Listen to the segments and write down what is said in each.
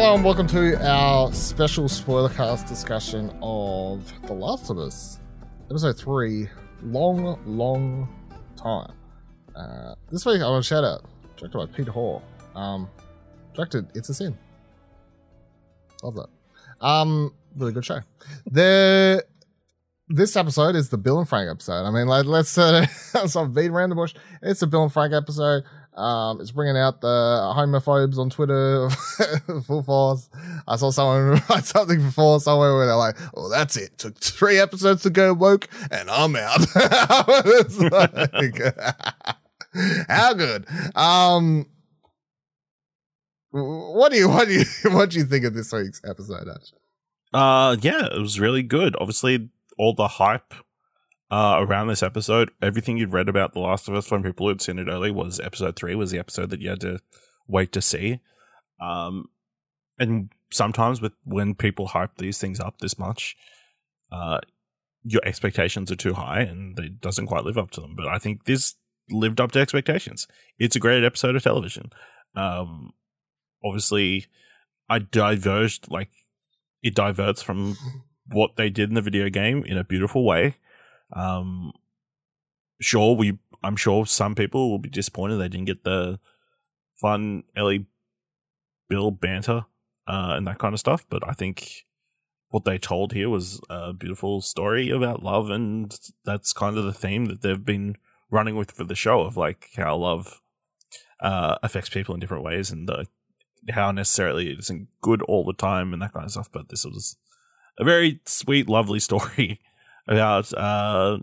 Hello and welcome to our special spoiler cast discussion of The Last of Us, episode three. Long, long time. Uh, this week I want to shout out directed by Peter Hoar. Um, directed It's a Sin. Love that. Um, really good show. The this episode is the Bill and Frank episode. I mean, like, let's uh, so I've beat around the bush. It's a Bill and Frank episode. Um, it's bringing out the homophobes on Twitter full force. I saw someone write something before somewhere where they're like, "Oh, that's it. Took three episodes to go woke, and I'm out." like, how good? Um, what do you what do you what do you think of this week's episode? Ash? Uh, yeah, it was really good. Obviously, all the hype uh, around this episode, everything you'd read about The Last of Us from people who'd seen it early was episode three was the episode that you had to wait to see. Um, and sometimes with when people hype these things up this much, uh, your expectations are too high and it doesn't quite live up to them. But I think this lived up to expectations. It's a great episode of television. Um, obviously, I diverged like it diverts from what they did in the video game in a beautiful way. Um, sure, we I'm sure some people will be disappointed they didn't get the fun Ellie Bill banter uh, and that kind of stuff, but I think what they told here was a beautiful story about love, and that's kind of the theme that they've been running with for the show of like how love uh, affects people in different ways and the, how necessarily it isn't good all the time and that kind of stuff. But this was a very sweet, lovely story about uh,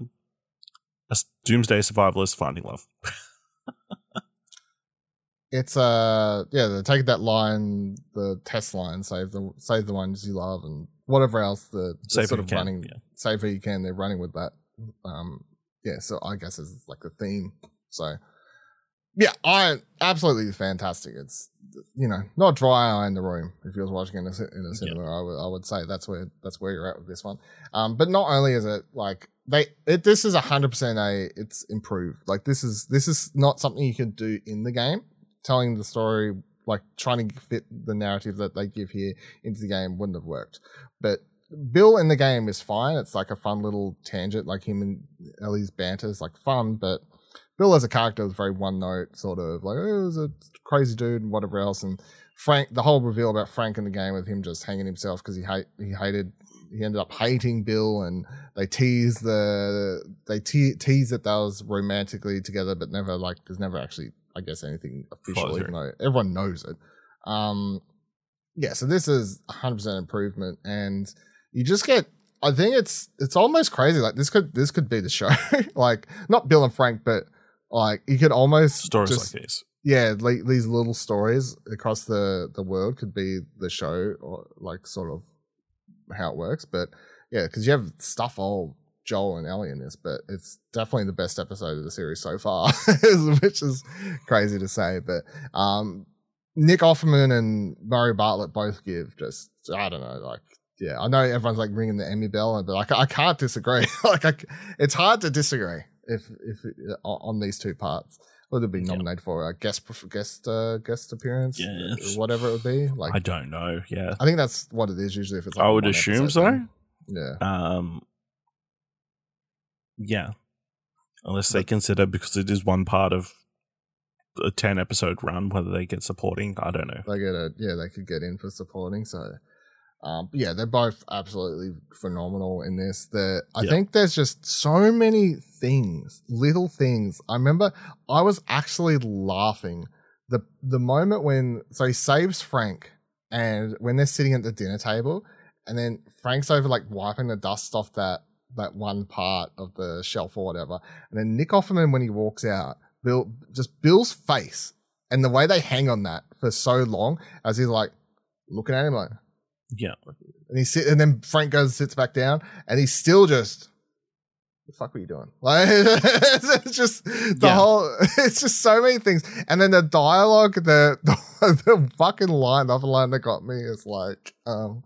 a doomsday survivalist finding love. it's uh yeah, they're taking that line, the test line, save the save the ones you love, and whatever else the, the Save sort of can, running yeah. save who you can. They're running with that. Um, yeah, so I guess it's like the theme. So yeah, I absolutely fantastic. It's you know not dry eye in the room if you was watching in a, in a cinema. I would I would say that's where that's where you're at with this one. Um, but not only is it like they it this is a hundred percent a it's improved. Like this is this is not something you can do in the game. Telling the story like trying to fit the narrative that they give here into the game wouldn't have worked. But Bill in the game is fine. It's like a fun little tangent, like him and Ellie's banter is like fun, but Bill as a character was very one note, sort of like oh, he was a crazy dude and whatever else. And Frank, the whole reveal about Frank in the game with him just hanging himself because he hate he hated he ended up hating Bill, and they tease the they te- tease that they was romantically together, but never like there's never actually I guess anything official, even though everyone knows it. Um, yeah, so this is 100 percent improvement, and you just get. I think it's it's almost crazy. Like this could this could be the show. like not Bill and Frank, but like you could almost Stories just, like these. yeah, like these little stories across the the world could be the show, or like sort of how it works. But yeah, because you have stuff all Joel and Ellie in this, but it's definitely the best episode of the series so far, which is crazy to say. But um, Nick Offerman and Murray Bartlett both give just I don't know, like yeah, I know everyone's like ringing the Emmy bell, but I, I can't disagree. like I, it's hard to disagree if if on on these two parts. Would it be nominated for a guest guest uh, guest appearance, Yes. whatever it would be? Like I don't know. Yeah, I think that's what it is usually. If it's like I would assume so. thing. Yeah, Um, yeah, unless they consider because it is one part of a ten episode run, whether they get supporting, I don't know. they get a yeah they could get in for supporting. So um, yeah, they're both absolutely phenomenal in this. The I think there's just so many things, little things. I remember I was actually laughing the the moment when so he saves Frank and when they're sitting at the dinner table and then Frank's over like wiping the dust off that that one part of the shelf or whatever. And then Nick Offerman when he walks out, Bill just Bill's face and the way they hang on that for so long as he's like looking at him like Yeah, and he sit and then Frank goes and sits back down and he's still just the fuck were you doing? Like it's just the Yeah. whole it's just so many things. And then the dialogue, the the, the fucking line, the line that got me is like um,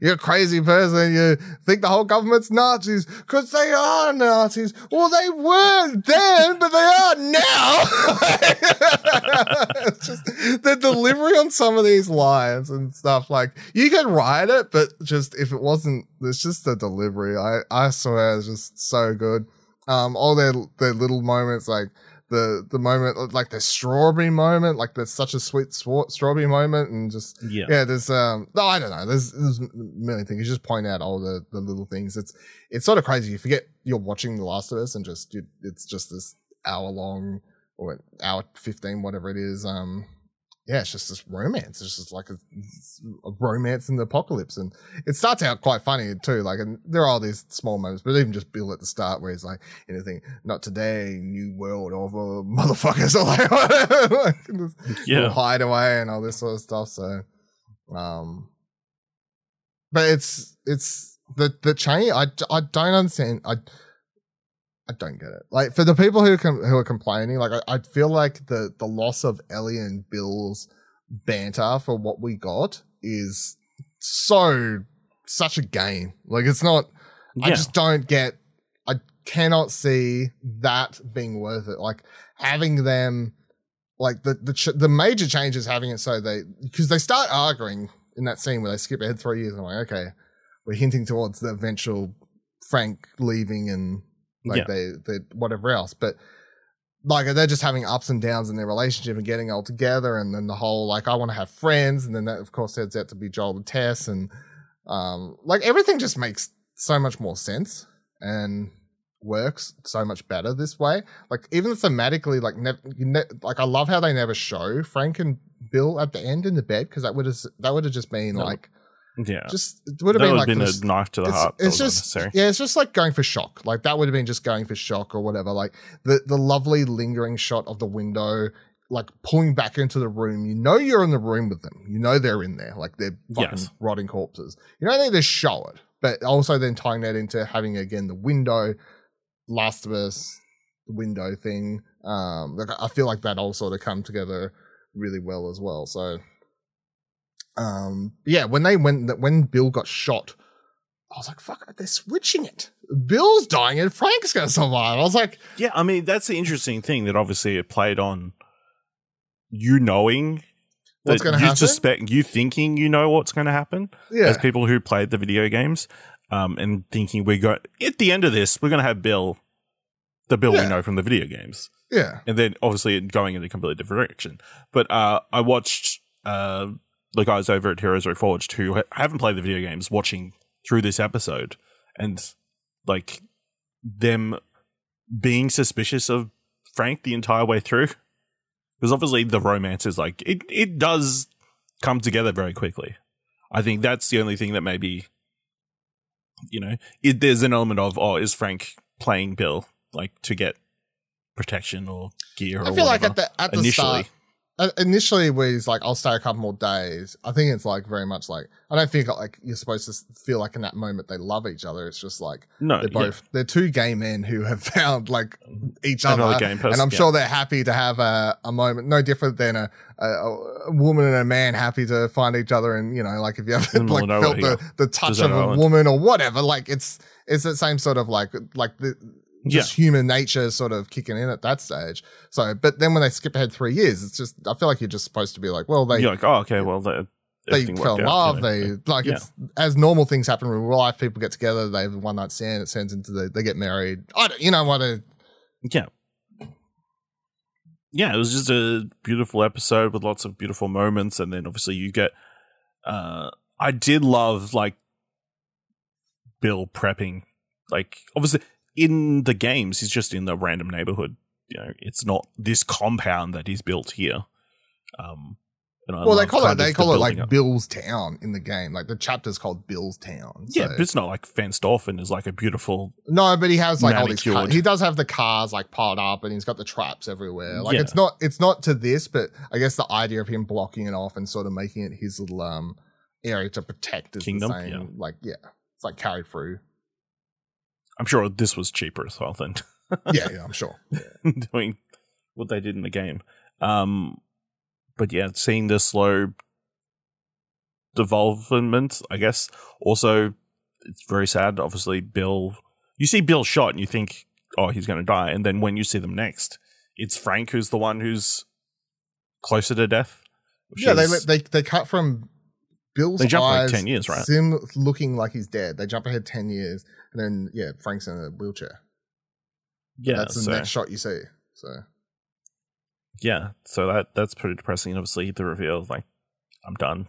you're a crazy person. You think the whole government's Nazis because they are Nazis. Well, they weren't then, but they are now. it's just the delivery on some of these lines and stuff. Like you can write it, but just if it wasn't, it's just the delivery. I I swear, it's just so good. Um, all their their little moments like the the moment like the strawberry moment like there's such a sweet strawberry moment and just yeah. yeah there's um no i don't know. There's there's a million things. You just point out all the the little things. It's it's sort of crazy. You forget you're watching the last of us and just you, it's just this hour long or hour 15 whatever it is um yeah, it's just this romance. It's just like a, a, romance in the apocalypse, and it starts out quite funny too. Like, and there are all these small moments, but even just Bill at the start, where he's like, "Anything, not today, new world over motherfuckers," or like, like yeah, hideaway and all this sort of stuff. So, um, but it's it's the the chain. I I don't understand. I I don't get it. Like for the people who com- who are complaining, like I, I feel like the the loss of Ellie and Bill's banter for what we got is so such a gain. Like it's not. Yeah. I just don't get. I cannot see that being worth it. Like having them, like the the ch- the major changes having it so they because they start arguing in that scene where they skip ahead three years. And I'm like, okay, we're hinting towards the eventual Frank leaving and like yeah. they they whatever else but like they're just having ups and downs in their relationship and getting all together and then the whole like i want to have friends and then that of course heads out to be joel and tess and um like everything just makes so much more sense and works so much better this way like even thematically like ne- ne- like i love how they never show frank and bill at the end in the bed because that would have that would have just been no. like yeah, just it would have been like been a knife to the it's, heart. It's just yeah, it's just like going for shock. Like that would have been just going for shock or whatever. Like the the lovely lingering shot of the window, like pulling back into the room. You know you're in the room with them. You know they're in there. Like they're fucking yes. rotting corpses. You don't need to show it, but also then tying that into having again the window, Last of Us, the window thing. Um, like I feel like that all sort of come together really well as well. So um, yeah, when they went when Bill got shot, I was like, "Fuck, they're switching it. Bill's dying and Frank's gonna survive." I was like, "Yeah, I mean that's the interesting thing that obviously it played on you knowing what's going to happen. Suspect you thinking you know what's going to happen. Yeah, as people who played the video games, um, and thinking we got at the end of this, we're going to have Bill, the Bill yeah. we know from the video games. Yeah, and then obviously going in a completely different direction. But uh, I watched uh the guys over at Heroes Reforged who ha- haven't played the video games watching through this episode and like them being suspicious of Frank the entire way through. Because obviously the romance is like it it does come together very quickly. I think that's the only thing that maybe you know, it, there's an element of oh, is Frank playing Bill like to get protection or gear? Or I feel like at the at the initially. start uh, initially was like I'll stay a couple more days. I think it's like very much like I don't think like you're supposed to feel like in that moment they love each other. It's just like no, they're both yeah. they're two gay men who have found like each Another other, person, and I'm yeah. sure they're happy to have a, a moment no different than a, a, a, woman and a man happy to find each other. And you know, like if you have like felt the, the touch of a woman or whatever, like it's it's the same sort of like like the just yeah. human nature sort of kicking in at that stage. So, but then when they skip ahead three years, it's just I feel like you're just supposed to be like, well, they you're like, oh, okay, well, they they fell in love. Out, you know? They like yeah. it's as normal things happen in real life. People get together, they have a one night stand. It turns into the, they get married. I don't, you know what? A, yeah, yeah. It was just a beautiful episode with lots of beautiful moments, and then obviously you get. uh I did love like Bill prepping like obviously in the games, he's just in the random neighborhood. You know, it's not this compound that he's built here. Um, well, they call it they call it like up. Bill's Town in the game. Like the chapter's called Bill's Town. So. Yeah, but it's not like fenced off and is like a beautiful. No, but he has like manicured. all these. Cars. He does have the cars like piled up, and he's got the traps everywhere. Like yeah. it's not it's not to this, but I guess the idea of him blocking it off and sort of making it his little um area to protect is Kingdom, the same. Yeah. Like yeah, it's like carried through. I'm sure this was cheaper as well than yeah, yeah, I'm sure doing what they did in the game. Um, but yeah, seeing the slow development, I guess. Also, it's very sad. Obviously, Bill. You see Bill shot, and you think, "Oh, he's going to die," and then when you see them next, it's Frank who's the one who's closer to death. Yeah, they, they they cut from Bill's They jump like eyes, 10 years, right? Sim looking like he's dead. They jump ahead ten years, and then yeah, Frank's in a wheelchair. yeah. That's the so, next shot you see. So yeah, so that that's pretty depressing. And obviously, the reveal, like, I'm done.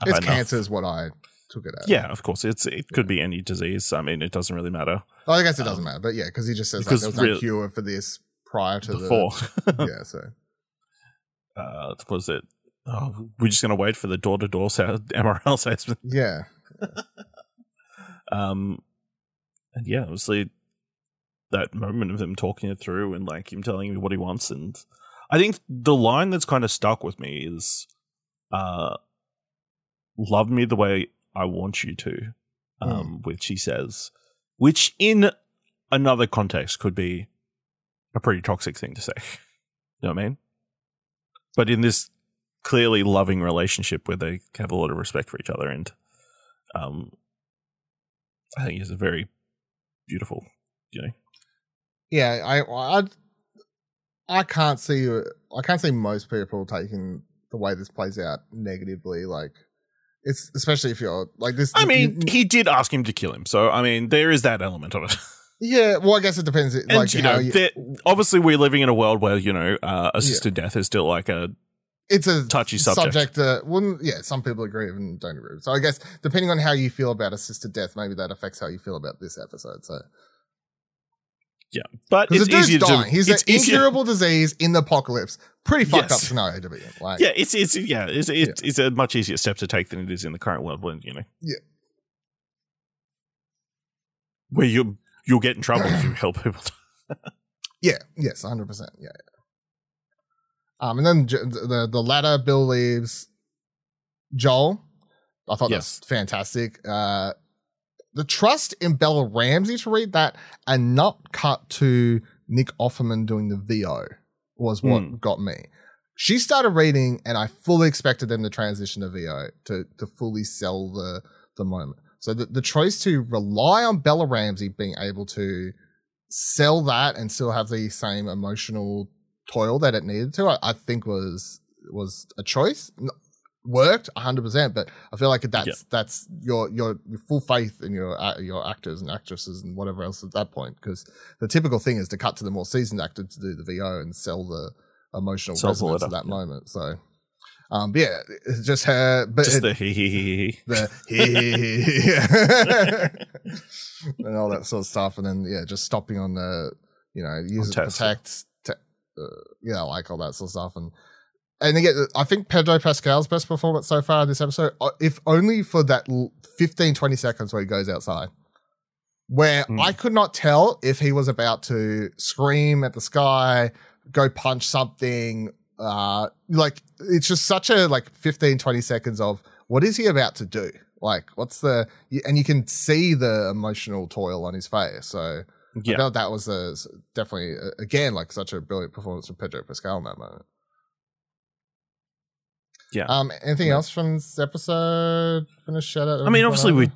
I've it's enough. cancer is what I took it as. Yeah, of course. It's it could be any disease. I mean, it doesn't really matter. I guess it doesn't Um, matter, but yeah, because he just says like, there was no cure for this prior to Before, the yeah. So uh, was it? Oh, we're just gonna wait for the door to door MRI assessment. yeah, Um, and yeah, obviously, that moment of him talking it through and like him telling me what he wants, and I think the line that's kind of stuck with me is, uh, "Love me the way I want you to," um, which he says, which in another context could be a pretty toxic thing to say. you know what I mean? But in this clearly loving relationship where they have a lot of respect for each other and um I think it's a very beautiful, you know. yeah. I I I can't see I can't see most people taking the way this plays out negatively. Like it's especially if you're like this. I mean, you- he did ask him to kill him, so I mean, there is that element of it. yeah. Well, I guess it depends. And like you how know, you, obviously, we're living in a world where you know, uh, assisted death is still like a it's a touchy subject. uh, well, yeah, some people agree and don't agree. So I guess depending on how you feel about assisted death, maybe that affects how you feel about this episode. So yeah, but it's the dude's easier dying, he's it's an easier- incurable disease in the apocalypse. Pretty fucked up scenario to be in. Like, Yeah, it's it's yeah, it's it's, it's a much easier step to take than it is in the current world when you know. Yeah. Where you you'll get in trouble if you help people. Yeah, yes, hundred percent. Yeah, yeah. Um, and then the the ladder Bill leaves. Joel, I thought Yes. that's fantastic. Uh, the trust in Bella Ramsey to read that and not cut to Nick Offerman doing the VO was what Hmm. got me. She started reading, and I fully expected them to transition to VO to to fully sell the the moment. So the, the choice to rely on Bella Ramsey being able to sell that and still have the same emotional toil that it needed to, I, I think was was a choice. Worked 100, percent but I feel like that's Yeah. that's your your your full faith in your uh, your actors and actresses and whatever else at that point. Because the typical thing is to cut to the more seasoned actor to do the VO and sell the emotional Sell resonance of that yeah. moment. So, um, but yeah, it's just her, but Just it- the hee hee hee hee. the and all that sort of stuff, and then yeah, just stopping on the you know use it, protect, uh, yeah, like all that sort of stuff, and and again, I think Pedro Pascal's best performance so far in this episode, uh, if only for that l- 15, 20 seconds where he goes outside. Where Mm. I could not tell if he was about to scream at the sky, go punch something, uh like it's just such a like 15 20 seconds of what is he about to do like what's the and you can see the emotional toil on his face so i Yeah, felt that was a definitely again like such a brilliant performance from pedro pascal in that moment Yeah. um anything Yeah. else from this episode finish shout out I mean, obviously we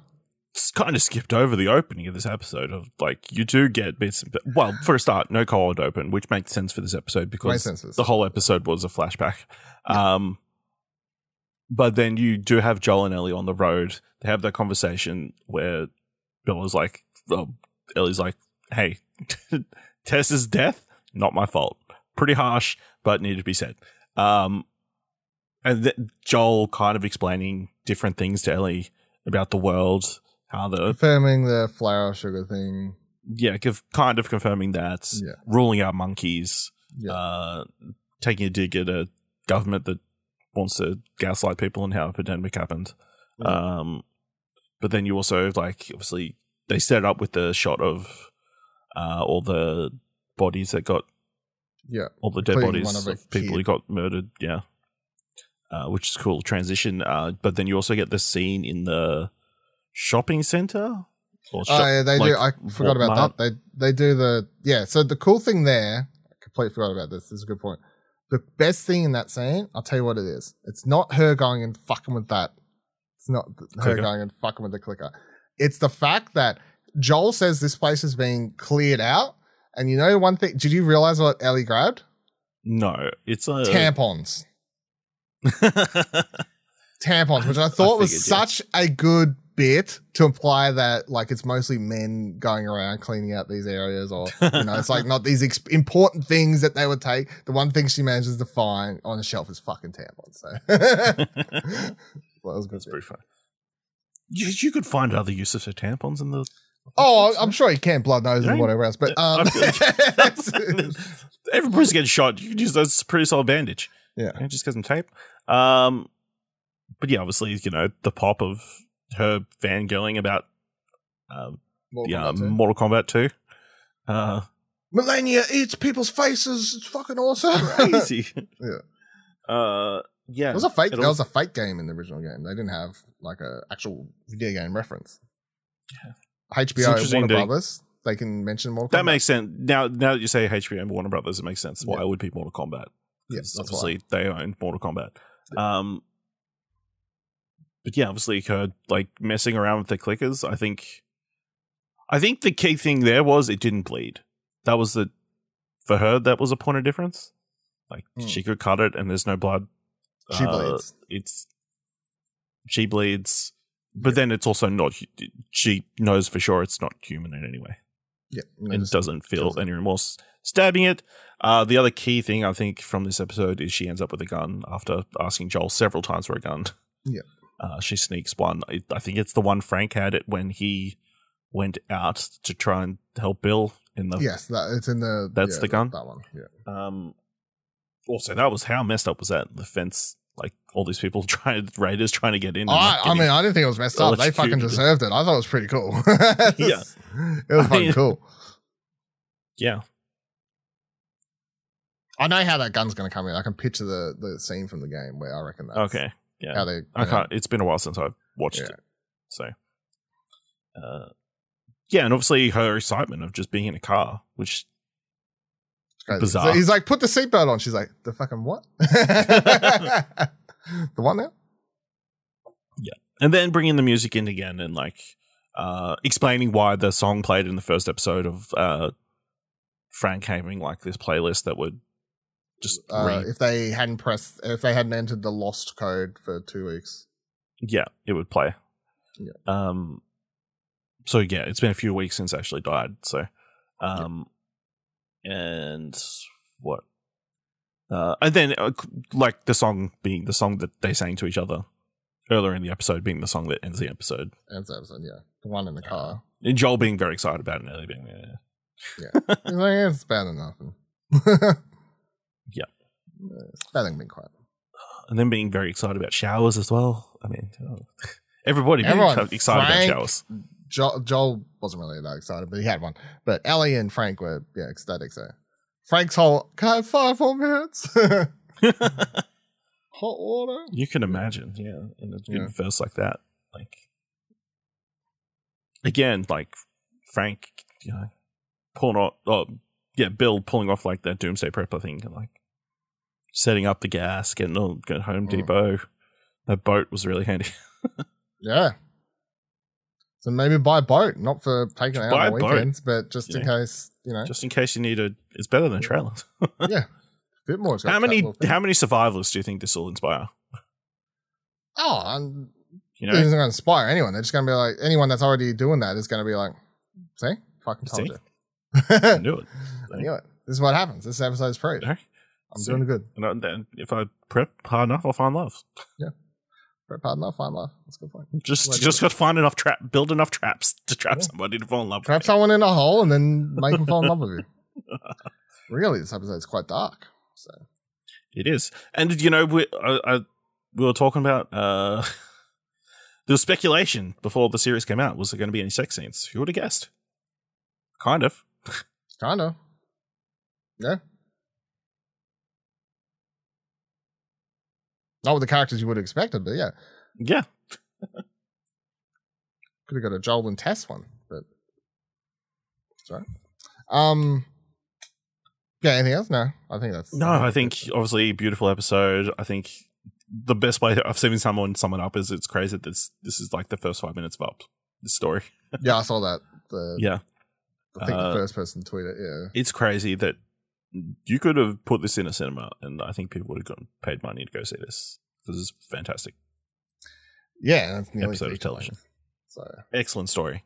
kind of skipped over the opening of this episode of like you do get bits. And, well, for a start, no cold open, which makes sense for this episode because this the whole episode was a flashback. Um, but then you do have Joel and Ellie on the road. They have that conversation where Bill is like, well, Ellie's like, "Hey, Tess's death, not my fault. Pretty harsh, but needed to be said." Um, and th- Joel kind of explaining different things to Ellie about the world, how the confirming the flour sugar thing yeah, give, kind of confirming that, Yeah. ruling out monkeys, yeah uh, taking a dig at a government that wants to gaslight people and how a pandemic happened. Yeah. Um, but then you also like obviously they set it up with the shot of uh, all the bodies that got yeah all the dead bodies of, of people kid. who got murdered. Yeah, uh, which is cool transition. Uh, but then you also get the scene in the shopping center. Or Oh shop- yeah, they do. I like, forgot about that. They they do the yeah. So the cool thing there, I completely forgot about this. This is a good point. The best thing in that scene, I'll tell you what it is. It's not her going and fucking with that It's not her Clicker. going and fucking with the clicker. It's the fact that Joel says this place is being cleared out. And you know one thing? Did you realize what Ellie grabbed? No, it's a Tampons. Tampons, which I thought was figured, yeah. such a good bit to imply that like it's mostly men going around cleaning out these areas or you know it's like not these ex- important things that they would take the one thing she manages to find on the shelf is fucking tampons so that was good That's pretty fun. You, you could find other uses for tampons in the. Oh i'm sure he can blood nose and whatever else but um I feel Everybody's getting shot. You could use those pretty solid bandage. yeah Yeah, just get some tape. Um, but yeah, obviously, you know, the pop of her fangirling about um, Mortal yeah, Kombat 2. Mortal Kombat 2. Uh, Mileena eats people's faces it's fucking awesome crazy. Yeah. Uh, yeah. It was a fake. It That was a fake game in the original game. They didn't have like a actual video game reference. Yeah. HBO, Warner they- Brothers. They can mention Mortal that Kombat. makes sense. Now, now that you say HBO and Warner Brothers, it makes sense. Why Yeah. it would be Mortal Kombat? Yeah, that's obviously they own Mortal Kombat. Um, but yeah, obviously her like messing around with the clickers. I think, I think the key thing there was it didn't bleed. That was the for her. That was a point of difference. Like Hmm. she could cut it and there's no blood. She Uh, bleeds. It's she bleeds, but then it's also not. She knows for sure it's not human in any way Yeah, and doesn't feel it. any remorse stabbing it. Uh, the other key thing I think from this episode is she ends up with a gun after asking Joel several times for a gun. Yeah. Uh, she sneaks one. I, I think it's the one Frank had it when he went out to try and help Bill in the. yes, that it's in the. That's yeah, the gun? That one. Yeah. Um. Also, that was how messed up was that the fence? Like all these people trying raiders trying to get in. I, I mean, I didn't think it was messed up. They fucking deserved it. I thought it was pretty cool. Yeah. it was I fucking mean- cool. yeah, I know how that gun's going to come in. I can picture the the scene from the game where I reckon that. okay, yeah. how they. I can't. It's been a while since I've watched Yeah. it, so uh, yeah, and obviously her excitement of just being in a car, which. Bizarre. He's like, put the seatbelt on. She's like, the fucking what? the what now? Yeah. And then bringing the music in again and like uh, explaining why the song played in the first episode of uh, Frank having like this playlist that would just Uh, read, if they hadn't pressed, if they hadn't entered the lost code for two weeks. yeah, it would play. Yeah. Um. So yeah, it's been a few weeks since Ashley died. So, um, and what? Uh, and then uh, like the song being the song that they sang to each other earlier in the episode being the song that ends the episode. Ends the episode, yeah. The one in the car. And Joel being very excited about it and Ellie being yeah. He's like, yeah, it's bad enough. Yeah. It's better than being quiet. and then being very excited about showers as well. I mean, oh. everybody being excited Frank, about showers. Joel, Joel wasn't really that excited, but he had one. But Ellie and Frank were, yeah, ecstatic. So Frank's whole, can I have five more minutes? Hot water? you can imagine, yeah, in a Yeah. universe like that, like again, like Frank, you know, pulling off, oh, yeah, Bill pulling off like that Doomsday Prepper thing, and like setting up the gas, getting all going Home Mm. Depot. That boat was really handy. Yeah. So maybe buy a boat, not for taking it out on a boat. weekends, but just in Yeah. case, you know, Just in case you need a, it's better than a trailer. yeah, bit more. How many that little thing. how many survivors do you think this will inspire? Oh, and You it know, isn't going to inspire anyone. They're just going to be like, anyone that's already doing that is going to be like, see, fucking told See? you. I knew it. I knew it. This is what happens. This episode's free. No? I'm See? doing good. And then if I prep hard enough, I'll find love. Hard enough. That's a good point. Just just got to find enough trap, build enough traps to trap Yeah. somebody to fall in love. Trap with me. someone in a hole and then make them fall in love with you. Really, this episode is quite dark. So It is, and you know we I, I, we were talking about uh, there was speculation before the series came out. Was there going to be any sex scenes? Who would have guessed? Kind of. kind of. Yeah. Not with the characters you would have expected, but yeah. Yeah, Could have got a Joel and Tess one, but sorry. Um yeah, anything else? No. I think that's no, I think obviously beautiful episode. I think the best way I've seen someone sum it up is it's crazy that this this is like the first five minutes of up the story. yeah, I saw that. The, yeah, I think Uh, the first person tweeted. Yeah, it's crazy that you could have put this in a cinema, and I think people would have gotten paid money to go see this. This is fantastic, yeah, Episode of television. So excellent story,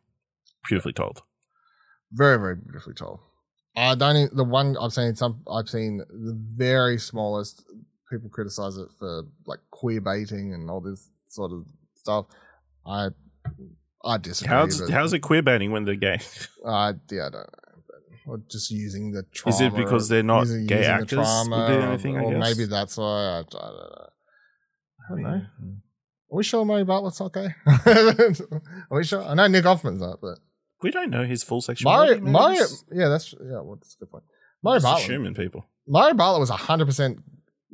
beautifully told. very, very beautifully told. I don't. The one I've seen some. I've seen the very smallest people criticize it for like queer baiting and all this sort of stuff. I I disagree. How's how's it queer baiting when they're gay? I yeah, I don't know. Or just using the trauma. Is it because they're not using- gay using the actors would be the only thing, I or maybe that's why. I, I don't know. I don't know. Hmm. Are we sure Murray Bartlett's not gay? Are we sure? I know Nick Offerman's not, but We don't know his full sexuality. Mario, yeah, that's yeah. Well, that's a good point. Murray Bartlett, assuming people. Murray Bartlett was hundred percent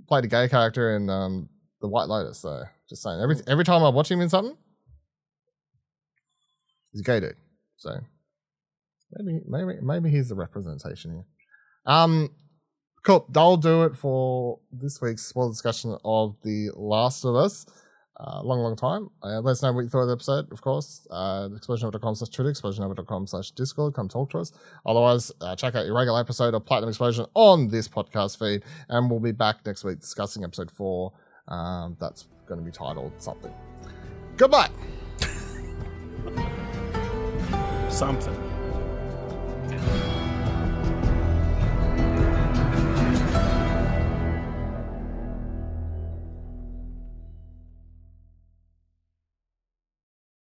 played a gay character in um, the White Lotus. So just saying, every every time I watch him in something, he's a gay dude. So maybe maybe maybe he's the representation here. Um, cool. That'll do it for this week's spoiler discussion of The Last of Us. Uh, long, long time. Uh, let us know what you thought of the episode, of course. Uh, explosionnetwork.com slash Twitter, explosionnetwork.com slash Discord. Come talk to us. Otherwise, uh, check out your regular episode of Platinum Explosion on this podcast feed. And we'll be back next week discussing episode four. Um, that's going to be titled something. Goodbye. Something. Bye.